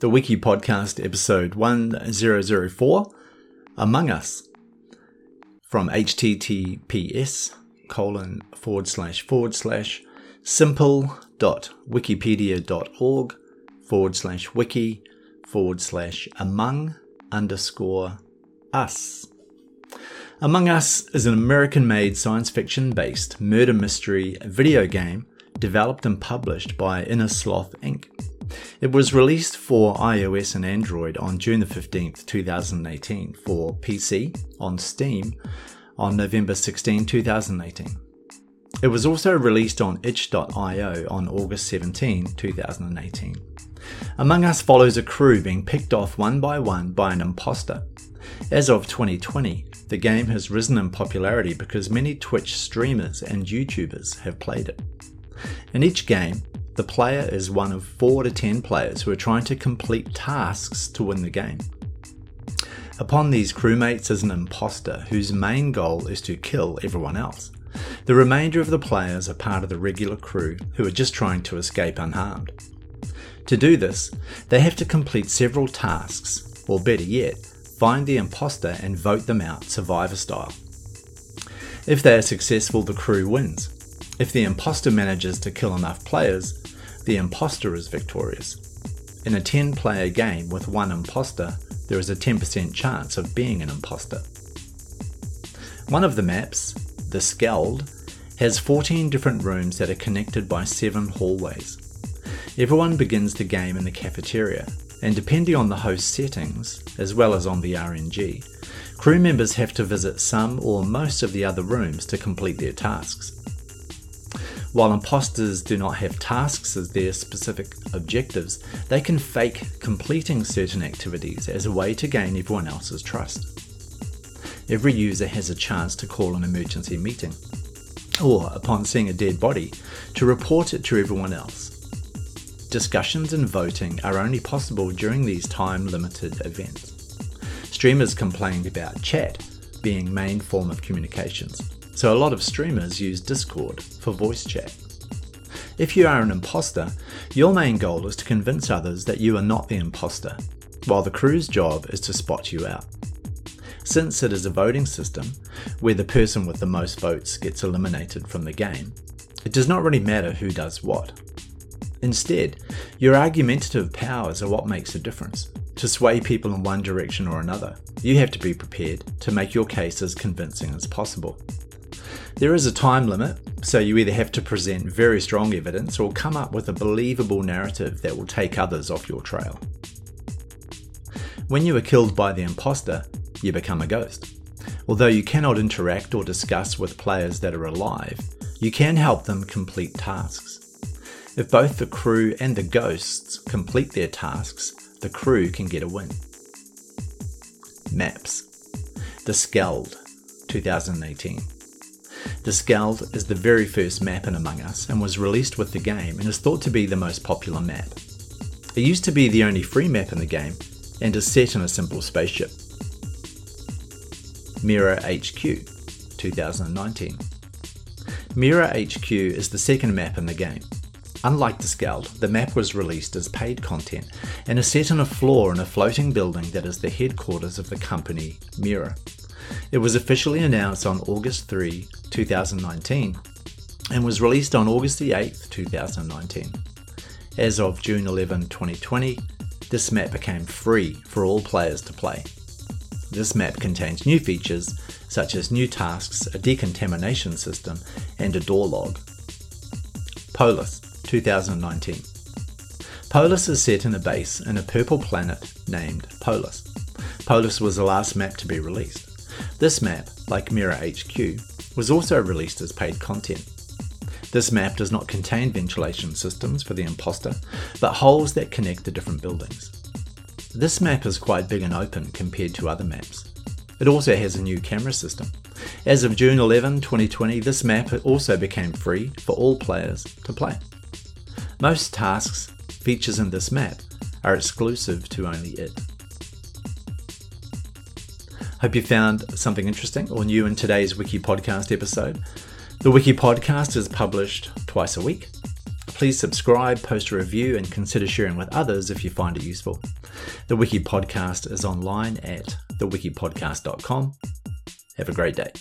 the Wiki Podcast episode 1004 Among Us from https colon forward slash forward slash simple.wikipedia.org forward slash wiki forward slash among underscore us. Among Us is an American made science fiction based murder mystery video game developed and published by Innersloth Inc. It was released for iOS and Android on June 15, 2018, for PC on Steam on November 16, 2018. It was also released on itch.io on August 17, 2018. Among Us follows a crew being picked off one by one by an imposter. As of 2020, the game has risen in popularity because many Twitch streamers and YouTubers have played it. In each game, the player is one of 4 to 10 players who are trying to complete tasks to win the game. Upon these crewmates is an imposter whose main goal is to kill everyone else. The remainder of the players are part of the regular crew who are just trying to escape unharmed. To do this, they have to complete several tasks, or better yet, find the imposter and vote them out survivor style. If they are successful, the crew wins. If the imposter manages to kill enough players, the imposter is victorious. In a 10 player game with one imposter, there is a 10% chance of being an imposter. One of the maps, the Skeld, has 14 different rooms that are connected by 7 hallways. Everyone begins the game in the cafeteria, and depending on the host settings, as well as on the RNG, crew members have to visit some or most of the other rooms to complete their tasks. While imposters do not have tasks as their specific objectives, they can fake completing certain activities as a way to gain everyone else's trust. Every user has a chance to call an emergency meeting, or upon seeing a dead body, to report it to everyone else. Discussions and voting are only possible during these time limited events. Streamers complained about chat being main form of communications, so a lot of streamers use Discord for voice chat. If you are an imposter, your main goal is to convince others that you are not the imposter, while the crew's job is to spot you out. Since it is a voting system, where the person with the most votes gets eliminated from the game, it does not really matter who does what. Instead, your argumentative powers are what makes a difference. To sway people in one direction or another, you have to be prepared to make your case as convincing as possible. There is a time limit, so you either have to present very strong evidence or come up with a believable narrative that will take others off your trail. When you are killed by the imposter, you become a ghost. Although you cannot interact or discuss with players that are alive, you can help them complete tasks. If both the crew and the ghosts complete their tasks, the crew can get a win. Maps The Skeld, 2018. The Skeld is the very first map in Among Us and was released with the game and is thought to be the most popular map. It used to be the only free map in the game and is set in a simple spaceship. MIRA HQ, 2019. MIRA HQ is the second map in the game. Unlike the Skeld, the map was released as paid content and is set on a floor in a floating building that is the headquarters of the company MIRA. It was officially announced on August 3, 2019, and was released on August 8, 2019. As of June 11, 2020, this map became free for all players to play. This map contains new features such as new tasks, a decontamination system, and a door log. Polus 2019. Polus is set in a base in a purple planet named Polus. Polus was the last map to be released. This map, like MIRA HQ, was also released as paid content. This map does not contain ventilation systems for the imposter, but holes that connect the different buildings. This map is quite big and open compared to other maps. It also has a new camera system. As of June 11, 2020, this map also became free for all players to play. Most tasks, features in this map, are exclusive to only it. Hope you found something interesting or new in today's Wiki Podcast episode. The Wiki Podcast is published twice a week. Please subscribe, post a review, and consider sharing with others if you find it useful. The Wiki Podcast is online at thewikipodcast.com. Have a great day.